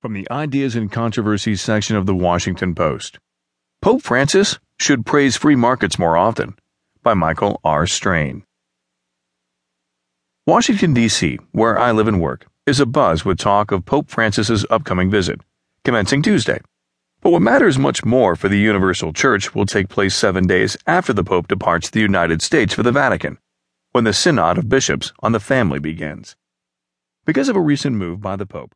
From the Ideas and Controversies section of the Washington Post Pope Francis should praise free markets more often by Michael R. Strain. Washington, D.C., where I live and work, is abuzz with talk of Pope Francis's upcoming visit, commencing Tuesday. But what matters much more for the Universal Church will take place seven days after the Pope departs the United States for the Vatican, when the Synod of Bishops on the Family begins. Because of a recent move by the Pope,